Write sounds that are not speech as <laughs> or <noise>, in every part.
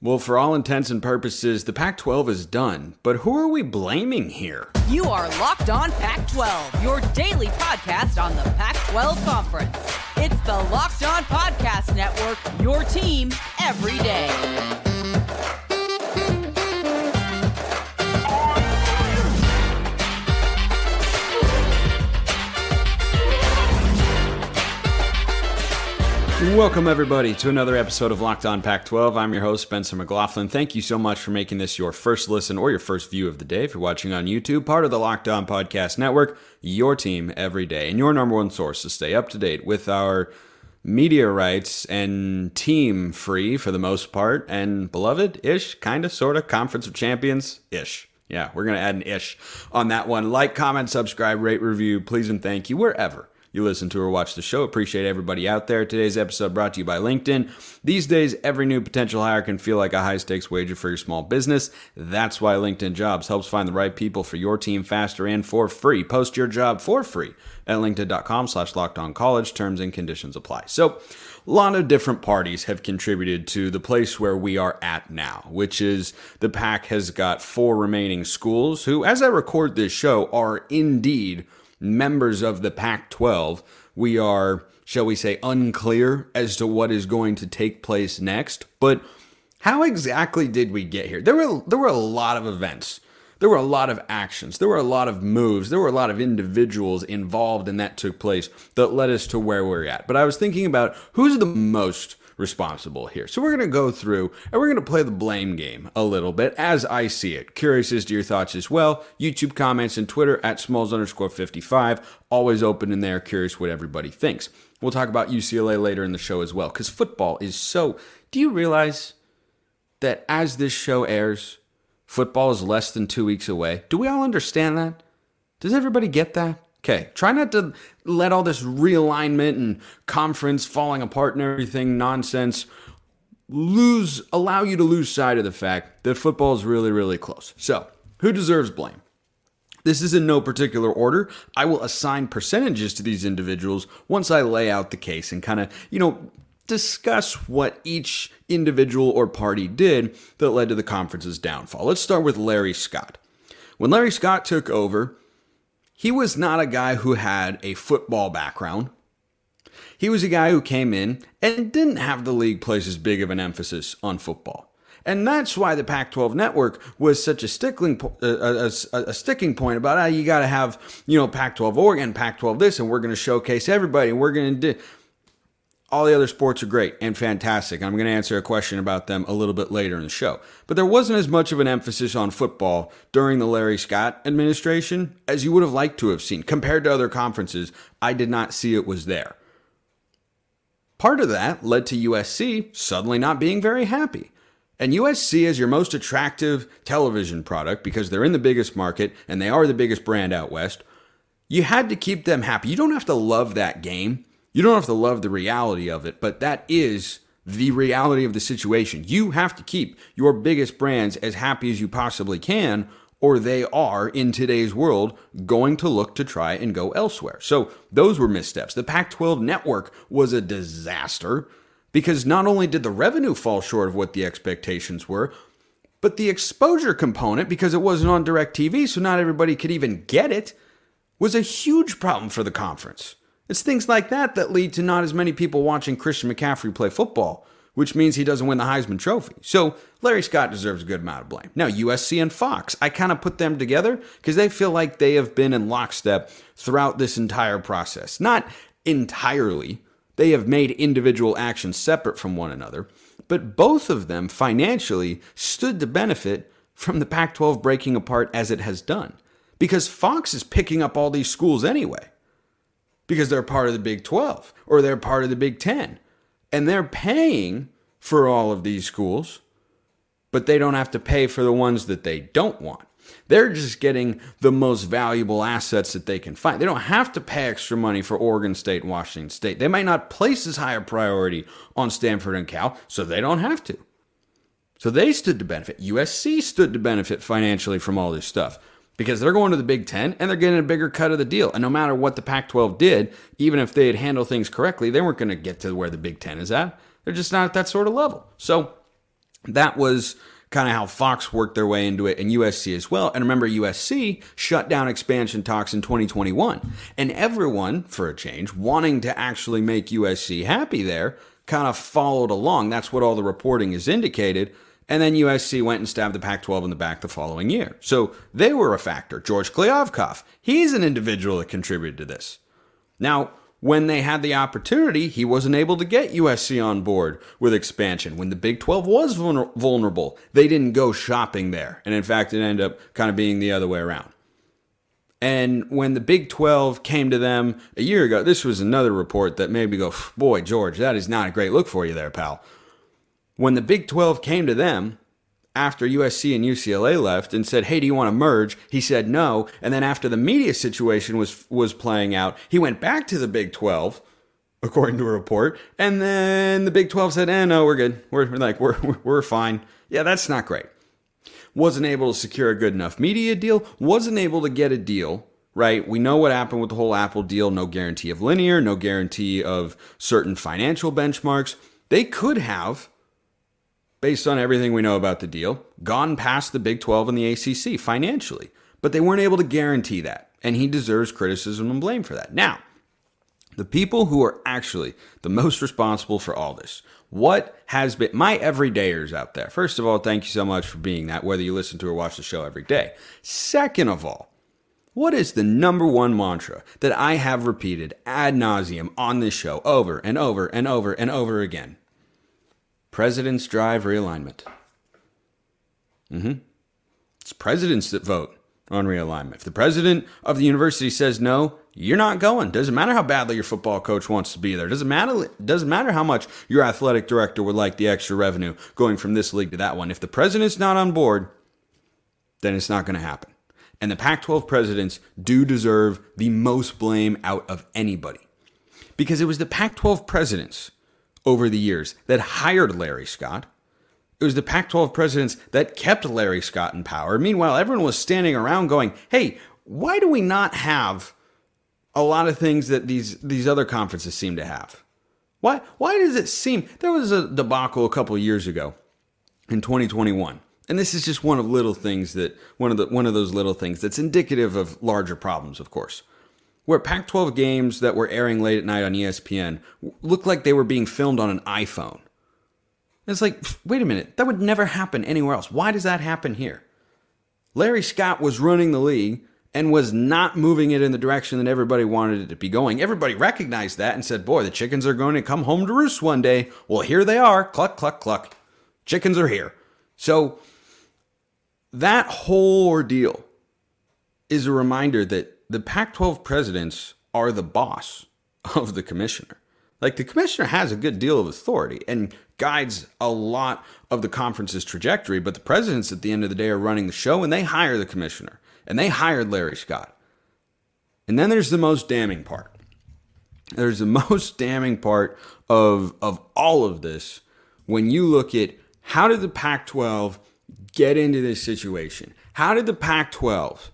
Well, for all intents and purposes, the Pac 12 is done. But who are we blaming here? You are Locked On Pac 12, your daily podcast on the Pac 12 Conference. It's the Locked On Podcast Network, your team every day. Welcome, everybody, to another episode of Locked On Pac 12. I'm your host, Spencer McLaughlin. Thank you so much for making this your first listen or your first view of the day. If you're watching on YouTube, part of the Locked On Podcast Network, your team every day, and your number one source to stay up to date with our media rights and team free for the most part, and beloved ish, kind of, sort of, Conference of Champions ish. Yeah, we're going to add an ish on that one. Like, comment, subscribe, rate, review, please, and thank you wherever you listen to or watch the show. Appreciate everybody out there. Today's episode brought to you by LinkedIn. These days, every new potential hire can feel like a high stakes wager for your small business. That's why LinkedIn Jobs helps find the right people for your team faster and for free. Post your job for free at linkedin.com slash locked on college. Terms and conditions apply. So, a lot of different parties have contributed to the place where we are at now, which is the pack has got four remaining schools who, as I record this show, are indeed members of the Pac 12, we are, shall we say, unclear as to what is going to take place next. But how exactly did we get here? There were, there were a lot of events. There were a lot of actions. There were a lot of moves. There were a lot of individuals involved in that took place that led us to where we're at. But I was thinking about who's the most responsible here. So we're going to go through and we're going to play the blame game a little bit as I see it. Curious as to your thoughts as well. YouTube comments and Twitter at smalls underscore 55. Always open in there. Curious what everybody thinks. We'll talk about UCLA later in the show as well because football is so. Do you realize that as this show airs, football is less than two weeks away? Do we all understand that? Does everybody get that? Okay, try not to let all this realignment and conference falling apart and everything nonsense lose allow you to lose sight of the fact that football is really really close. So, who deserves blame? This is in no particular order. I will assign percentages to these individuals once I lay out the case and kind of, you know, discuss what each individual or party did that led to the conference's downfall. Let's start with Larry Scott. When Larry Scott took over, he was not a guy who had a football background. He was a guy who came in and didn't have the league place as big of an emphasis on football. And that's why the Pac 12 network was such a sticking, uh, a, a, a, sticking point about, ah, you got to have, you know, Pac 12 Oregon, Pac 12 this, and we're going to showcase everybody, and we're going to do all the other sports are great and fantastic. I'm going to answer a question about them a little bit later in the show. But there wasn't as much of an emphasis on football during the Larry Scott administration as you would have liked to have seen. Compared to other conferences, I did not see it was there. Part of that led to USC suddenly not being very happy. And USC is your most attractive television product because they're in the biggest market and they are the biggest brand out west. You had to keep them happy. You don't have to love that game you don't have to love the reality of it, but that is the reality of the situation. You have to keep your biggest brands as happy as you possibly can, or they are, in today's world, going to look to try and go elsewhere. So those were missteps. The Pac 12 network was a disaster because not only did the revenue fall short of what the expectations were, but the exposure component, because it wasn't on DirecTV, so not everybody could even get it, was a huge problem for the conference. It's things like that that lead to not as many people watching Christian McCaffrey play football, which means he doesn't win the Heisman Trophy. So Larry Scott deserves a good amount of blame. Now, USC and Fox, I kind of put them together because they feel like they have been in lockstep throughout this entire process. Not entirely, they have made individual actions separate from one another, but both of them financially stood to benefit from the Pac 12 breaking apart as it has done. Because Fox is picking up all these schools anyway because they're part of the Big 12 or they're part of the Big 10. And they're paying for all of these schools, but they don't have to pay for the ones that they don't want. They're just getting the most valuable assets that they can find. They don't have to pay extra money for Oregon State and Washington State. They might not place as high a priority on Stanford and Cal, so they don't have to. So they stood to benefit. USC stood to benefit financially from all this stuff because they're going to the Big Ten and they're getting a bigger cut of the deal. And no matter what the Pac 12 did, even if they had handled things correctly, they weren't going to get to where the Big Ten is at. They're just not at that sort of level. So that was kind of how Fox worked their way into it and USC as well. And remember, USC shut down expansion talks in 2021. And everyone, for a change, wanting to actually make USC happy there, kind of followed along. That's what all the reporting has indicated. And then USC went and stabbed the Pac 12 in the back the following year. So they were a factor. George Kliavkoff, he's an individual that contributed to this. Now, when they had the opportunity, he wasn't able to get USC on board with expansion. When the Big 12 was vulnerable, they didn't go shopping there. And in fact, it ended up kind of being the other way around. And when the Big 12 came to them a year ago, this was another report that made me go, boy, George, that is not a great look for you there, pal. When the Big 12 came to them, after USC and UCLA left and said, "Hey, do you want to merge?" He said no, and then after the media situation was was playing out, he went back to the Big 12 according to a report, and then the Big 12 said, "Eh, no, we're good. We're, we're like we're we're fine." Yeah, that's not great. Wasn't able to secure a good enough media deal, wasn't able to get a deal right? We know what happened with the whole Apple deal no guarantee of linear, no guarantee of certain financial benchmarks. They could have based on everything we know about the deal, gone past the Big 12 and the ACC financially. But they weren't able to guarantee that. And he deserves criticism and blame for that. Now, the people who are actually the most responsible for all this, what has been my everydayers out there? First of all, thank you so much for being that, whether you listen to or watch the show every day. Second of all, what is the number one mantra that I have repeated ad nauseum on this show over and over and over and over again? Presidents drive realignment. Mm-hmm. It's presidents that vote on realignment. If the president of the university says no, you're not going. Doesn't matter how badly your football coach wants to be there. Doesn't matter. Doesn't matter how much your athletic director would like the extra revenue going from this league to that one. If the president's not on board, then it's not going to happen. And the Pac-12 presidents do deserve the most blame out of anybody, because it was the Pac-12 presidents over the years that hired Larry Scott. It was the Pac 12 presidents that kept Larry Scott in power. Meanwhile, everyone was standing around going, hey, why do we not have a lot of things that these, these other conferences seem to have? Why, why does it seem there was a debacle a couple years ago in 2021? And this is just one of little things that one of the one of those little things that's indicative of larger problems, of course where Pac 12 games that were airing late at night on ESPN looked like they were being filmed on an iPhone. It's like, wait a minute, that would never happen anywhere else. Why does that happen here? Larry Scott was running the league and was not moving it in the direction that everybody wanted it to be going. Everybody recognized that and said, boy, the chickens are going to come home to roost one day. Well, here they are. Cluck, cluck, cluck. Chickens are here. So that whole ordeal is a reminder that the Pac 12 presidents are the boss of the commissioner. Like the commissioner has a good deal of authority and guides a lot of the conference's trajectory, but the presidents at the end of the day are running the show and they hire the commissioner. And they hired Larry Scott. And then there's the most damning part. There's the <laughs> most damning part of, of all of this when you look at how did the Pac 12 get into this situation? How did the Pac 12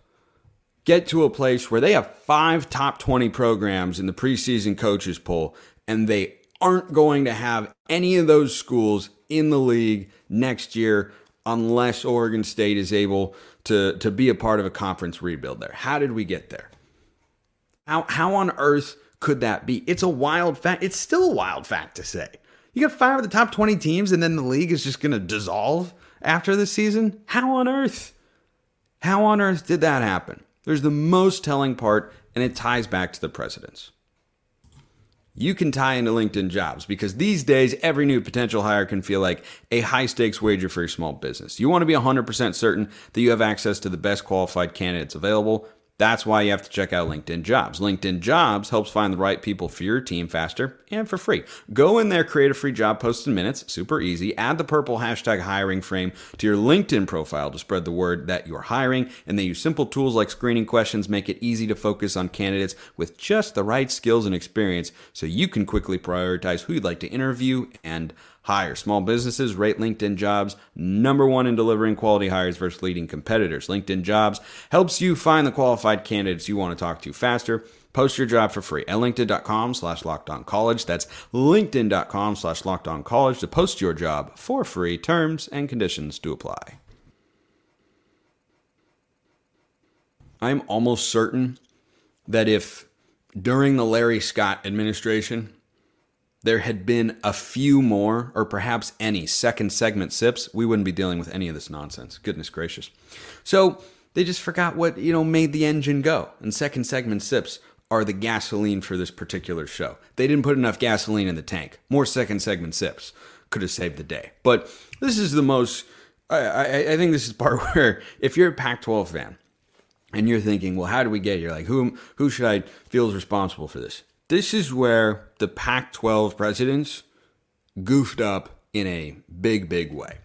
get to a place where they have five top 20 programs in the preseason coaches poll, and they aren't going to have any of those schools in the league next year unless Oregon State is able to, to be a part of a conference rebuild there. How did we get there? How, how on earth could that be? It's a wild fact. It's still a wild fact to say. You got five of the top 20 teams, and then the league is just going to dissolve after the season? How on earth? How on earth did that happen? There's the most telling part, and it ties back to the presidents. You can tie into LinkedIn jobs because these days, every new potential hire can feel like a high stakes wager for your small business. You want to be 100% certain that you have access to the best qualified candidates available. That's why you have to check out LinkedIn Jobs. LinkedIn Jobs helps find the right people for your team faster and for free. Go in there, create a free job post in minutes, super easy. Add the purple hashtag hiring frame to your LinkedIn profile to spread the word that you're hiring. And they use simple tools like screening questions, make it easy to focus on candidates with just the right skills and experience so you can quickly prioritize who you'd like to interview and hire. Small businesses rate LinkedIn jobs number one in delivering quality hires versus leading competitors. LinkedIn jobs helps you find the qualified candidates you want to talk to faster. Post your job for free at linkedin.com slash college. That's linkedin.com slash college to post your job for free. Terms and conditions do apply. I'm almost certain that if during the Larry Scott administration there had been a few more, or perhaps any, second segment sips, we wouldn't be dealing with any of this nonsense. Goodness gracious. So they just forgot what, you know, made the engine go. And second segment sips are the gasoline for this particular show. They didn't put enough gasoline in the tank. More second segment sips could have saved the day. But this is the most, I, I, I think this is part <laughs> where if you're a Pac 12 fan, and you're thinking, well, how do we get here? Like, who who should I feel is responsible for this? This is where the Pac 12 presidents goofed up in a big, big way.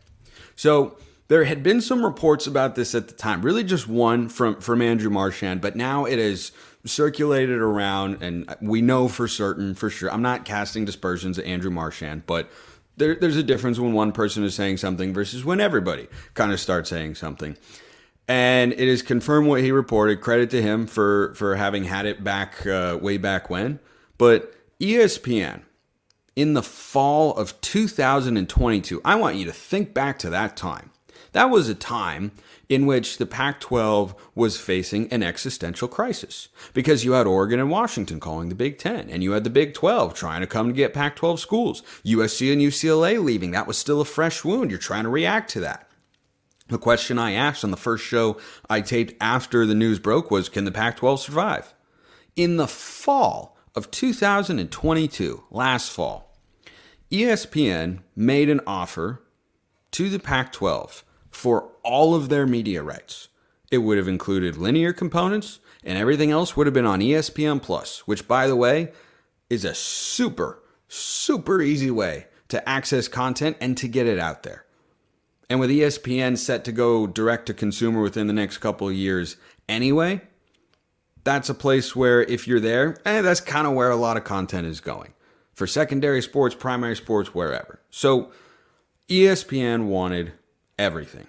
So there had been some reports about this at the time, really just one from, from Andrew Marchand, but now it is circulated around, and we know for certain, for sure. I'm not casting dispersions at Andrew Marchand, but there, there's a difference when one person is saying something versus when everybody kind of starts saying something and it is confirmed what he reported. Credit to him for for having had it back uh, way back when. But ESPN in the fall of 2022, I want you to think back to that time. That was a time in which the Pac 12 was facing an existential crisis because you had Oregon and Washington calling the Big Ten, and you had the Big 12 trying to come to get Pac 12 schools, USC and UCLA leaving. That was still a fresh wound. You're trying to react to that. The question I asked on the first show I taped after the news broke was Can the Pac 12 survive? In the fall of 2022, last fall, ESPN made an offer to the Pac 12 for all of their media rights. It would have included linear components, and everything else would have been on ESPN Plus, which, by the way, is a super, super easy way to access content and to get it out there. And with ESPN set to go direct to consumer within the next couple of years anyway, that's a place where if you're there, eh, that's kind of where a lot of content is going for secondary sports, primary sports, wherever. So ESPN wanted everything.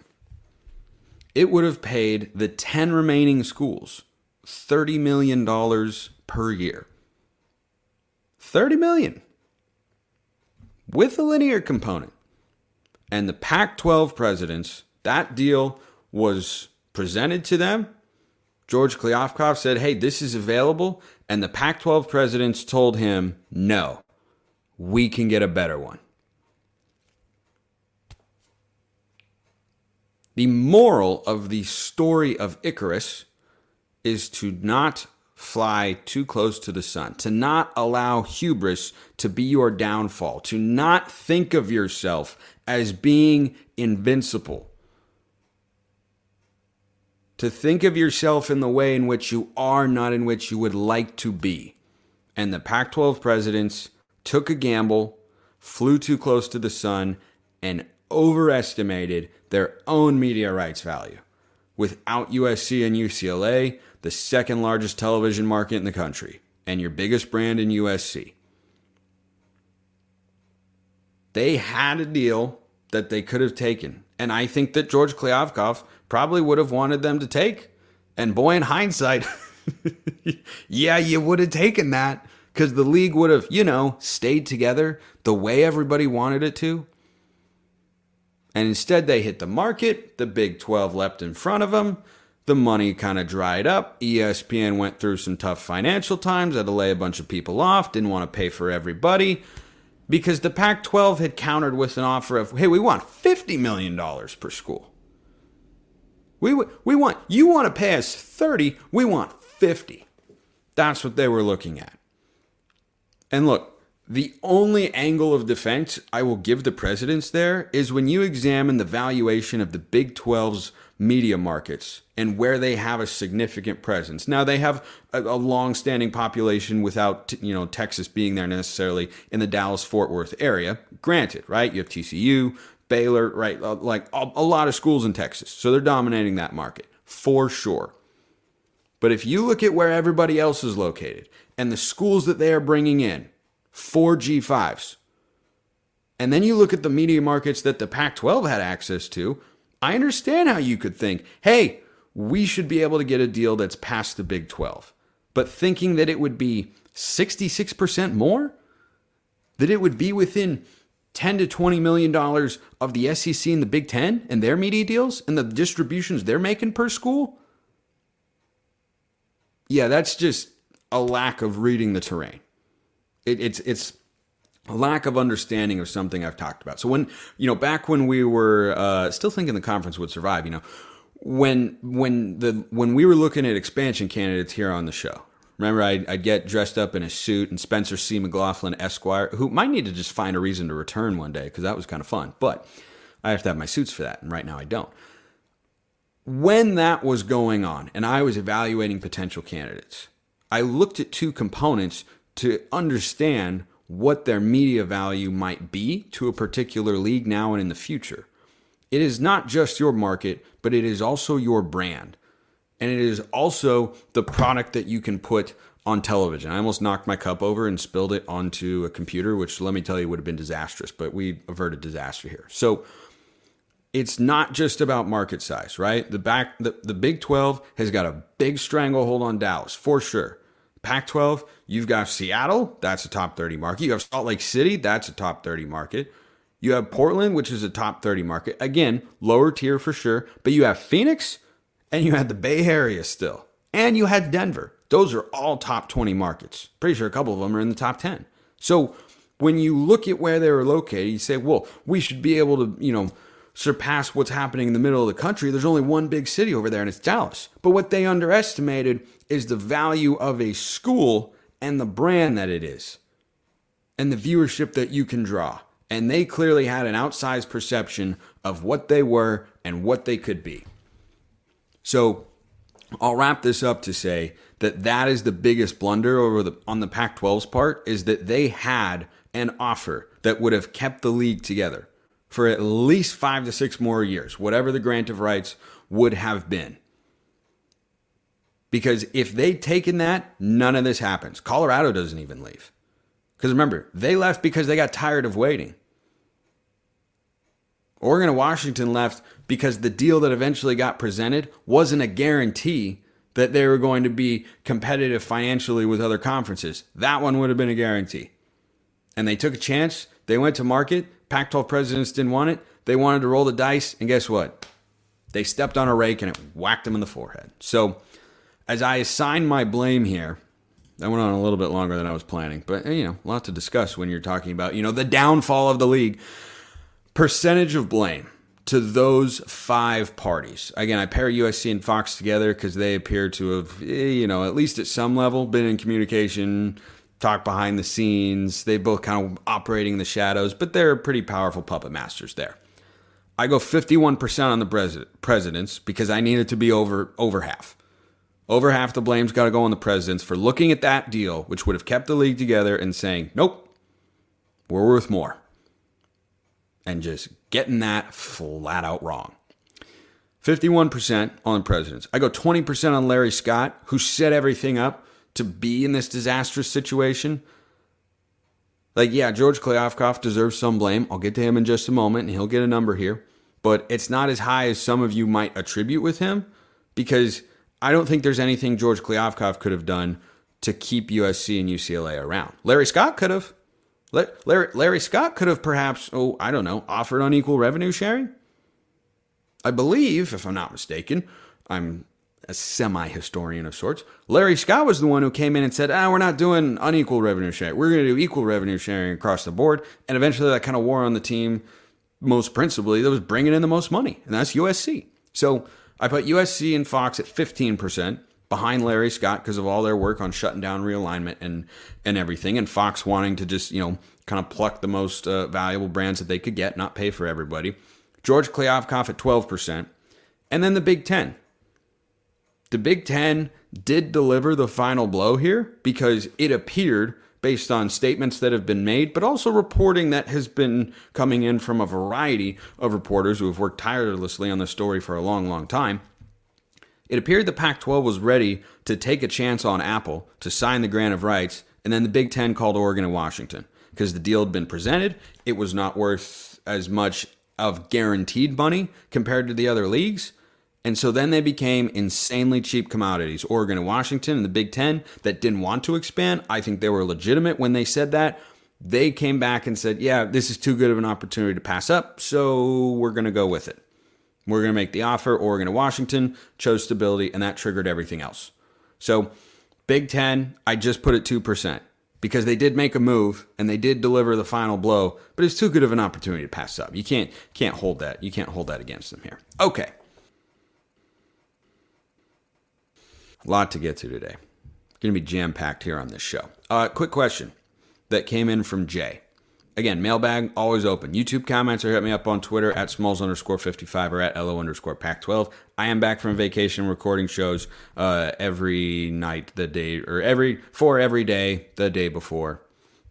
It would have paid the 10 remaining schools $30 million per year. 30 million with a linear component and the Pac 12 presidents, that deal was presented to them. George Kliavkoff said, Hey, this is available. And the Pac 12 presidents told him, No, we can get a better one. The moral of the story of Icarus is to not fly too close to the sun, to not allow hubris to be your downfall, to not think of yourself as being invincible. To think of yourself in the way in which you are, not in which you would like to be. And the Pac 12 presidents took a gamble, flew too close to the sun, and overestimated their own media rights value. Without USC and UCLA, the second largest television market in the country, and your biggest brand in USC. They had a deal that they could have taken. And I think that George Kliavkoff probably would have wanted them to take. And boy, in hindsight, <laughs> yeah, you would have taken that because the league would have, you know, stayed together the way everybody wanted it to. And instead, they hit the market. The Big 12 leapt in front of them. The money kind of dried up. ESPN went through some tough financial times, had to lay a bunch of people off, didn't want to pay for everybody because the Pac 12 had countered with an offer of, hey, we want $50 million per school. We, we want, you want to pay us 30, we want 50. That's what they were looking at. And look, the only angle of defense I will give the presidents there is when you examine the valuation of the Big 12's media markets and where they have a significant presence. Now they have a, a long-standing population without you know Texas being there necessarily in the Dallas Fort Worth area. Granted, right? You have TCU, Baylor, right? Uh, like a, a lot of schools in Texas, so they're dominating that market for sure. But if you look at where everybody else is located and the schools that they are bringing in, four G5s, and then you look at the media markets that the Pac 12 had access to, I understand how you could think, hey, we should be able to get a deal that's past the Big 12. but thinking that it would be 66% more? That it would be within 10 to 20 million dollars of the SEC and the Big 10 and their media deals and the distributions they're making per school? Yeah, that's just a lack of reading the terrain. It, it's it's a lack of understanding of something I've talked about. So when you know back when we were uh, still thinking the conference would survive, you know, when when the when we were looking at expansion candidates here on the show. Remember, I'd, I'd get dressed up in a suit and Spencer C. McLaughlin Esquire, who might need to just find a reason to return one day because that was kind of fun. But I have to have my suits for that, and right now I don't. When that was going on, and I was evaluating potential candidates, I looked at two components to understand what their media value might be to a particular league now and in the future. It is not just your market, but it is also your brand. And it is also the product that you can put on television. I almost knocked my cup over and spilled it onto a computer, which let me tell you would have been disastrous, but we averted disaster here. So it's not just about market size, right? The back the, the Big 12 has got a big stranglehold on Dallas, for sure. Pac 12, you've got Seattle, that's a top 30 market. You have Salt Lake City, that's a top 30 market. You have Portland, which is a top 30 market. Again, lower tier for sure. But you have Phoenix and you had the Bay Area still. And you had Denver. Those are all top 20 markets. Pretty sure a couple of them are in the top 10. So when you look at where they were located, you say, well, we should be able to, you know, surpass what's happening in the middle of the country. There's only one big city over there, and it's Dallas. But what they underestimated is the value of a school and the brand that it is and the viewership that you can draw. And they clearly had an outsized perception of what they were and what they could be. So I'll wrap this up to say that that is the biggest blunder over the on the Pac-12's part is that they had an offer that would have kept the league together for at least 5 to 6 more years, whatever the grant of rights would have been. Because if they'd taken that, none of this happens. Colorado doesn't even leave. Because remember, they left because they got tired of waiting. Oregon and Washington left because the deal that eventually got presented wasn't a guarantee that they were going to be competitive financially with other conferences. That one would have been a guarantee. And they took a chance. They went to market. Pac 12 presidents didn't want it. They wanted to roll the dice. And guess what? They stepped on a rake and it whacked them in the forehead. So, as I assign my blame here, that went on a little bit longer than I was planning, but you know, a lot to discuss when you're talking about, you know, the downfall of the league. Percentage of blame to those five parties. Again, I pair USC and Fox together because they appear to have, eh, you know, at least at some level, been in communication, talk behind the scenes. They both kind of operating in the shadows, but they're pretty powerful puppet masters there. I go 51% on the pres- presidents because I need it to be over over half. Over half the blame's got to go on the presidents for looking at that deal, which would have kept the league together, and saying, nope, we're worth more. And just getting that flat out wrong. 51% on presidents. I go 20% on Larry Scott, who set everything up to be in this disastrous situation. Like, yeah, George Kliavkoff deserves some blame. I'll get to him in just a moment, and he'll get a number here. But it's not as high as some of you might attribute with him because I don't think there's anything George Kliavkoff could have done to keep USC and UCLA around. Larry Scott could have. Larry, Larry Scott could have perhaps, oh, I don't know, offered unequal revenue sharing. I believe, if I'm not mistaken, I'm a semi historian of sorts. Larry Scott was the one who came in and said, ah, we're not doing unequal revenue sharing. We're going to do equal revenue sharing across the board. And eventually that kind of wore on the team, most principally, that was bringing in the most money, and that's USC. So I put USC and Fox at 15% behind Larry Scott because of all their work on shutting down realignment and and everything, and Fox wanting to just you know kind of pluck the most uh, valuable brands that they could get, not pay for everybody. George Kliavkoff at 12%, and then the Big Ten. The Big Ten did deliver the final blow here because it appeared based on statements that have been made, but also reporting that has been coming in from a variety of reporters who have worked tirelessly on the story for a long, long time. It appeared the Pac 12 was ready to take a chance on Apple to sign the grant of rights, and then the Big Ten called Oregon and Washington because the deal had been presented. It was not worth as much of guaranteed money compared to the other leagues. And so then they became insanely cheap commodities. Oregon and Washington and the Big Ten that didn't want to expand, I think they were legitimate when they said that. They came back and said, yeah, this is too good of an opportunity to pass up, so we're going to go with it. We're going to make the offer. Oregon and Washington chose stability, and that triggered everything else. So, Big Ten, I just put it 2% because they did make a move and they did deliver the final blow, but it's too good of an opportunity to pass up. You can't can't hold that. You can't hold that against them here. Okay. A lot to get to today. Going to be jam packed here on this show. Uh, quick question that came in from Jay. Again, mailbag always open. YouTube comments or hit me up on Twitter at smalls underscore 55 or at LO underscore pack 12. I am back from vacation recording shows uh, every night, the day, or every, for every day, the day before.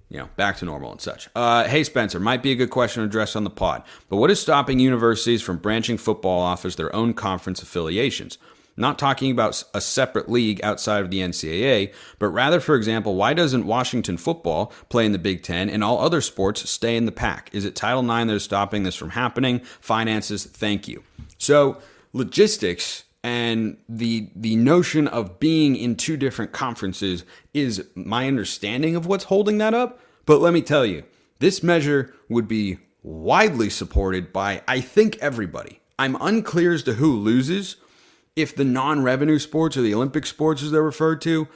You know, back to normal and such. Uh, hey, Spencer, might be a good question to address on the pod, but what is stopping universities from branching football off as their own conference affiliations? Not talking about a separate league outside of the NCAA, but rather, for example, why doesn't Washington football play in the Big Ten and all other sports stay in the pack? Is it Title IX that is stopping this from happening? Finances, thank you. So, logistics and the the notion of being in two different conferences is my understanding of what's holding that up. But let me tell you, this measure would be widely supported by I think everybody. I'm unclear as to who loses if the non revenue sports or the Olympic sports, as they're referred to,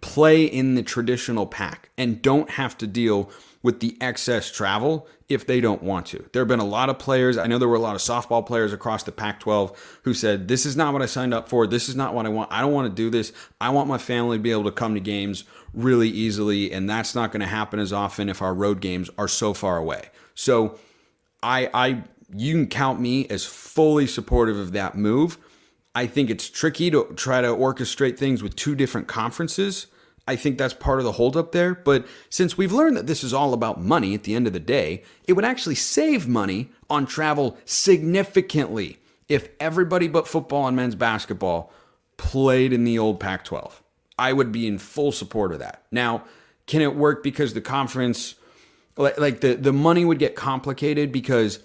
play in the traditional pack and don't have to deal with the excess travel if they don't want to. There have been a lot of players, I know there were a lot of softball players across the Pac 12 who said, This is not what I signed up for. This is not what I want. I don't want to do this. I want my family to be able to come to games really easily, and that's not going to happen as often if our road games are so far away. So I, I, you can count me as fully supportive of that move. I think it's tricky to try to orchestrate things with two different conferences. I think that's part of the holdup there. But since we've learned that this is all about money at the end of the day, it would actually save money on travel significantly if everybody but football and men's basketball played in the old Pac 12. I would be in full support of that. Now, can it work because the conference, like the, the money would get complicated because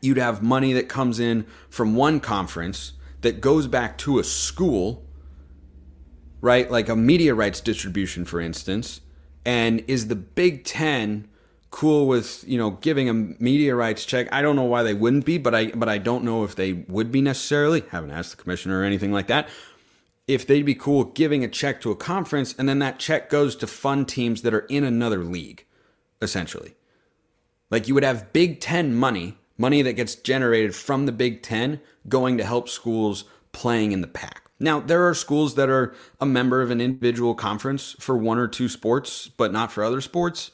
you'd have money that comes in from one conference that goes back to a school, right? Like a media rights distribution, for instance. And is the Big Ten cool with you know giving a media rights check? I don't know why they wouldn't be, but I but I don't know if they would be necessarily. Haven't asked the commissioner or anything like that. If they'd be cool giving a check to a conference and then that check goes to fund teams that are in another league, essentially. Like you would have Big Ten money money that gets generated from the Big Ten going to help schools playing in the pack. Now, there are schools that are a member of an individual conference for one or two sports, but not for other sports.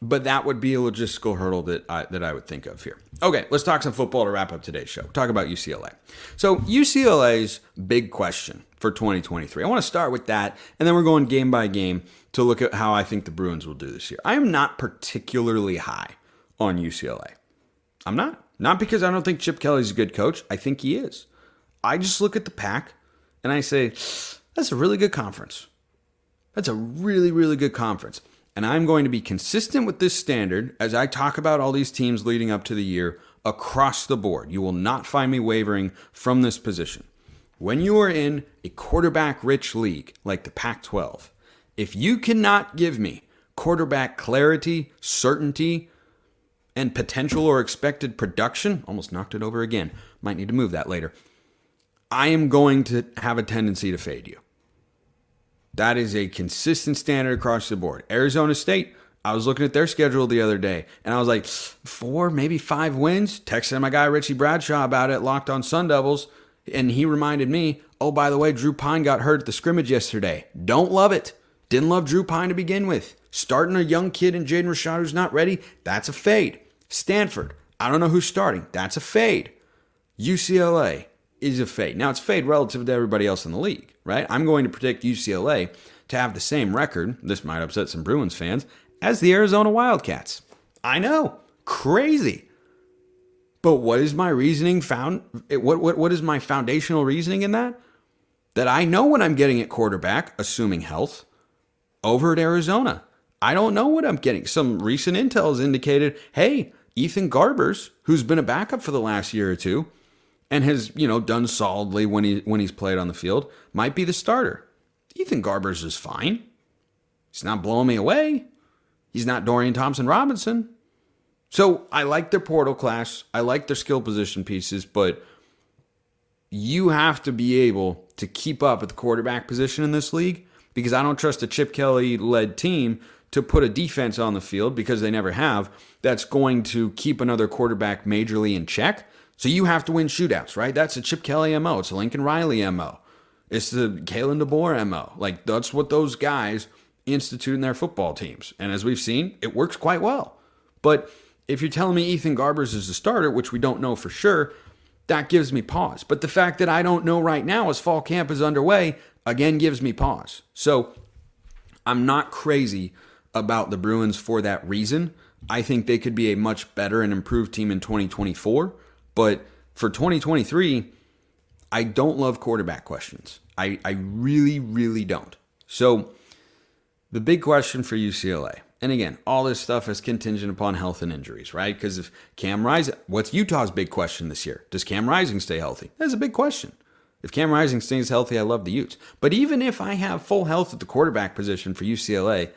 But that would be a logistical hurdle that I, that I would think of here. Okay, let's talk some football to wrap up today's show. Talk about UCLA. So, UCLA's big question for 2023. I want to start with that, and then we're going game by game to look at how I think the Bruins will do this year. I am not particularly high on UCLA. I'm not. Not because I don't think Chip Kelly's a good coach. I think he is. I just look at the pack and I say, that's a really good conference. That's a really, really good conference. And I'm going to be consistent with this standard as I talk about all these teams leading up to the year across the board. You will not find me wavering from this position. When you are in a quarterback rich league like the Pac 12, if you cannot give me quarterback clarity, certainty, and potential or expected production, almost knocked it over again. Might need to move that later. I am going to have a tendency to fade you. That is a consistent standard across the board. Arizona State, I was looking at their schedule the other day and I was like, four, maybe five wins. Texted my guy Richie Bradshaw about it, locked on Sun Devils. And he reminded me, oh, by the way, Drew Pyne got hurt at the scrimmage yesterday. Don't love it. Didn't love Drew Pyne to begin with. Starting a young kid in Jaden Rashad who's not ready, that's a fade. Stanford, I don't know who's starting. That's a fade. UCLA is a fade. Now it's fade relative to everybody else in the league, right? I'm going to predict UCLA to have the same record. This might upset some Bruins fans as the Arizona Wildcats. I know, crazy. But what is my reasoning found? What, what, what is my foundational reasoning in that? That I know what I'm getting at quarterback, assuming health, over at Arizona. I don't know what I'm getting. Some recent intel has indicated hey, Ethan Garbers, who's been a backup for the last year or two, and has, you know, done solidly when he when he's played on the field, might be the starter. Ethan Garbers is fine. He's not blowing me away. He's not Dorian Thompson Robinson. So I like their portal class. I like their skill position pieces, but you have to be able to keep up at the quarterback position in this league because I don't trust a Chip Kelly led team to put a defense on the field because they never have that's going to keep another quarterback majorly in check. So you have to win shootouts, right? That's a Chip Kelly MO. It's a Lincoln Riley MO. It's the Kalen DeBoer MO. Like that's what those guys institute in their football teams. And as we've seen, it works quite well. But if you're telling me Ethan Garbers is the starter, which we don't know for sure, that gives me pause. But the fact that I don't know right now as fall camp is underway again gives me pause. So I'm not crazy about the Bruins for that reason. I think they could be a much better and improved team in 2024. But for 2023, I don't love quarterback questions. I, I really, really don't. So the big question for UCLA and again, all this stuff is contingent upon health and injuries, right? Because if Cam Rising, what's Utah's big question this year? Does Cam Rising stay healthy? That's a big question. If Cam Rising stays healthy, I love the Utes. But even if I have full health at the quarterback position for UCLA,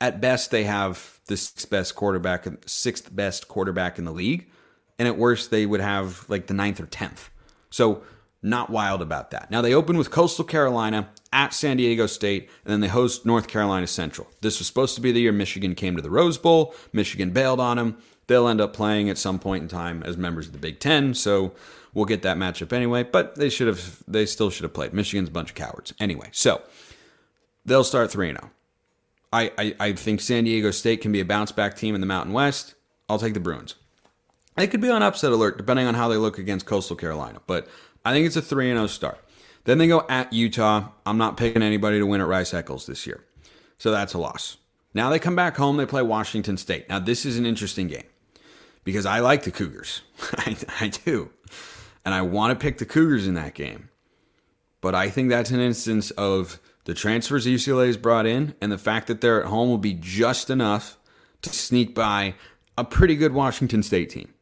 at best they have the sixth best quarterback, sixth best quarterback in the league, and at worst they would have like the ninth or tenth. So not wild about that. Now they open with Coastal Carolina at San Diego State, and then they host North Carolina Central. This was supposed to be the year Michigan came to the Rose Bowl. Michigan bailed on them. They'll end up playing at some point in time as members of the Big Ten, so we'll get that matchup anyway. But they should have, they still should have played. Michigan's a bunch of cowards anyway. So they'll start three zero. I, I I think San Diego State can be a bounce back team in the Mountain West. I'll take the Bruins. They could be on upset alert depending on how they look against Coastal Carolina, but I think it's a 3 0 start. Then they go at Utah. I'm not picking anybody to win at Rice Eccles this year. So that's a loss. Now they come back home. They play Washington State. Now, this is an interesting game because I like the Cougars. <laughs> I, I do. And I want to pick the Cougars in that game. But I think that's an instance of the transfers UCLA has brought in and the fact that they're at home will be just enough to sneak by a pretty good Washington State team.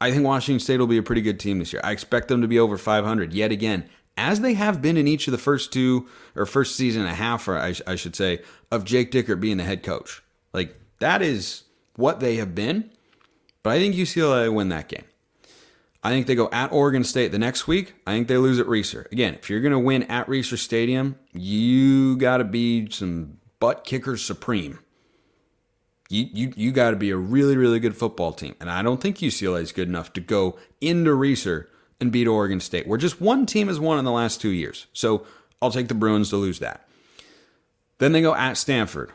I think Washington State will be a pretty good team this year. I expect them to be over 500 yet again, as they have been in each of the first two or first season and a half, or I, I should say, of Jake Dickert being the head coach. Like that is what they have been. But I think UCLA win that game. I think they go at Oregon State the next week. I think they lose at Reser. Again, if you're going to win at Reser Stadium, you got to be some butt kickers supreme you you you got to be a really really good football team, and I don't think UCLA is good enough to go into Reser and beat Oregon State. Where just one team has won in the last two years, so I'll take the Bruins to lose that. Then they go at Stanford.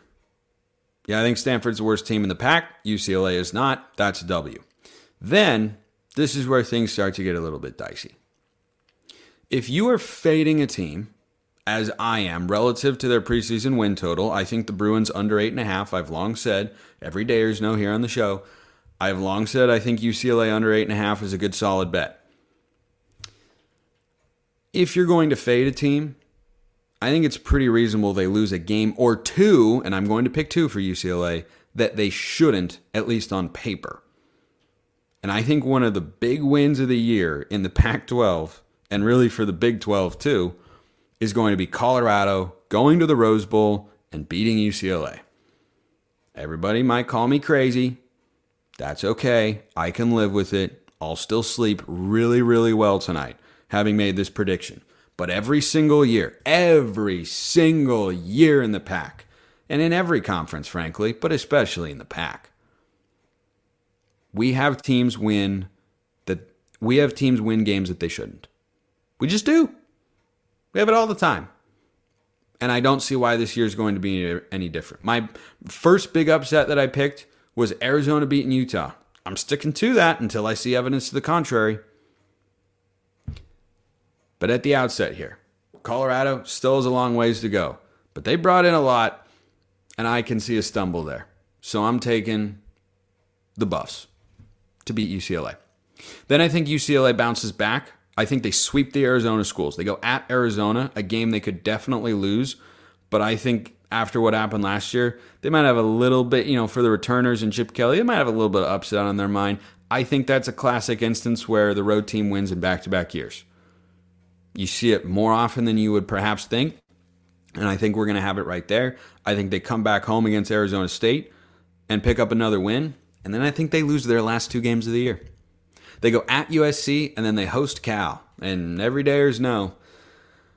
Yeah, I think Stanford's the worst team in the pack. UCLA is not. That's a W. Then this is where things start to get a little bit dicey. If you are fading a team as I am relative to their preseason win total. I think the Bruins under eight and a half. I've long said every dayers know here on the show. I've long said I think UCLA under eight and a half is a good solid bet. If you're going to fade a team, I think it's pretty reasonable they lose a game or two, and I'm going to pick two for UCLA that they shouldn't, at least on paper. And I think one of the big wins of the year in the Pac 12, and really for the Big 12 too, is going to be Colorado going to the Rose Bowl and beating UCLA. Everybody might call me crazy. That's okay. I can live with it. I'll still sleep really, really well tonight, having made this prediction. But every single year, every single year in the pack, and in every conference, frankly, but especially in the pack, we have teams win that we have teams win games that they shouldn't. We just do. We have it all the time. And I don't see why this year is going to be any different. My first big upset that I picked was Arizona beating Utah. I'm sticking to that until I see evidence to the contrary. But at the outset here, Colorado still has a long ways to go. But they brought in a lot, and I can see a stumble there. So I'm taking the Buffs to beat UCLA. Then I think UCLA bounces back. I think they sweep the Arizona schools. They go at Arizona, a game they could definitely lose. But I think after what happened last year, they might have a little bit, you know, for the returners and Chip Kelly, they might have a little bit of upset on their mind. I think that's a classic instance where the road team wins in back to back years. You see it more often than you would perhaps think. And I think we're going to have it right there. I think they come back home against Arizona State and pick up another win. And then I think they lose their last two games of the year. They go at USC and then they host Cal. And everydayers know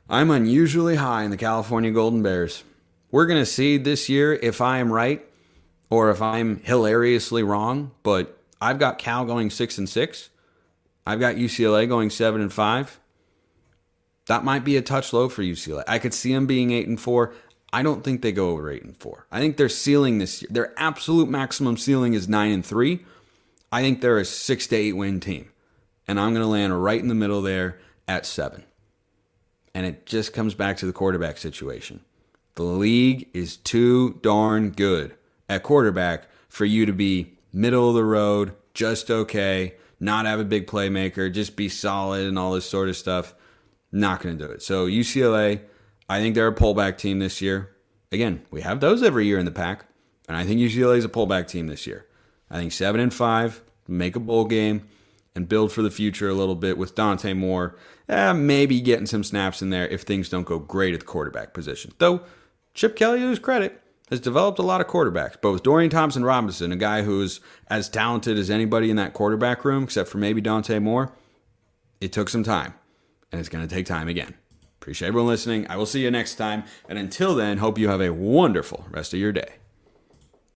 I'm unusually high in the California Golden Bears. We're going to see this year if I am right or if I'm hilariously wrong, but I've got Cal going 6 and 6. I've got UCLA going 7 and 5. That might be a touch low for UCLA. I could see them being 8 and 4. I don't think they go over 8 and 4. I think their ceiling this year, their absolute maximum ceiling is 9 and 3. I think they're a 6 to 8 win team. And I'm going to land right in the middle there at 7. And it just comes back to the quarterback situation. The league is too darn good at quarterback for you to be middle of the road, just okay, not have a big playmaker, just be solid and all this sort of stuff. Not going to do it. So UCLA, I think they're a pullback team this year. Again, we have those every year in the Pac, and I think UCLA is a pullback team this year. I think seven and five, make a bowl game, and build for the future a little bit with Dante Moore. Eh, maybe getting some snaps in there if things don't go great at the quarterback position. Though Chip Kelly, to his credit, has developed a lot of quarterbacks, with Dorian Thompson Robinson, a guy who's as talented as anybody in that quarterback room, except for maybe Dante Moore, it took some time and it's going to take time again. Appreciate everyone listening. I will see you next time. And until then, hope you have a wonderful rest of your day.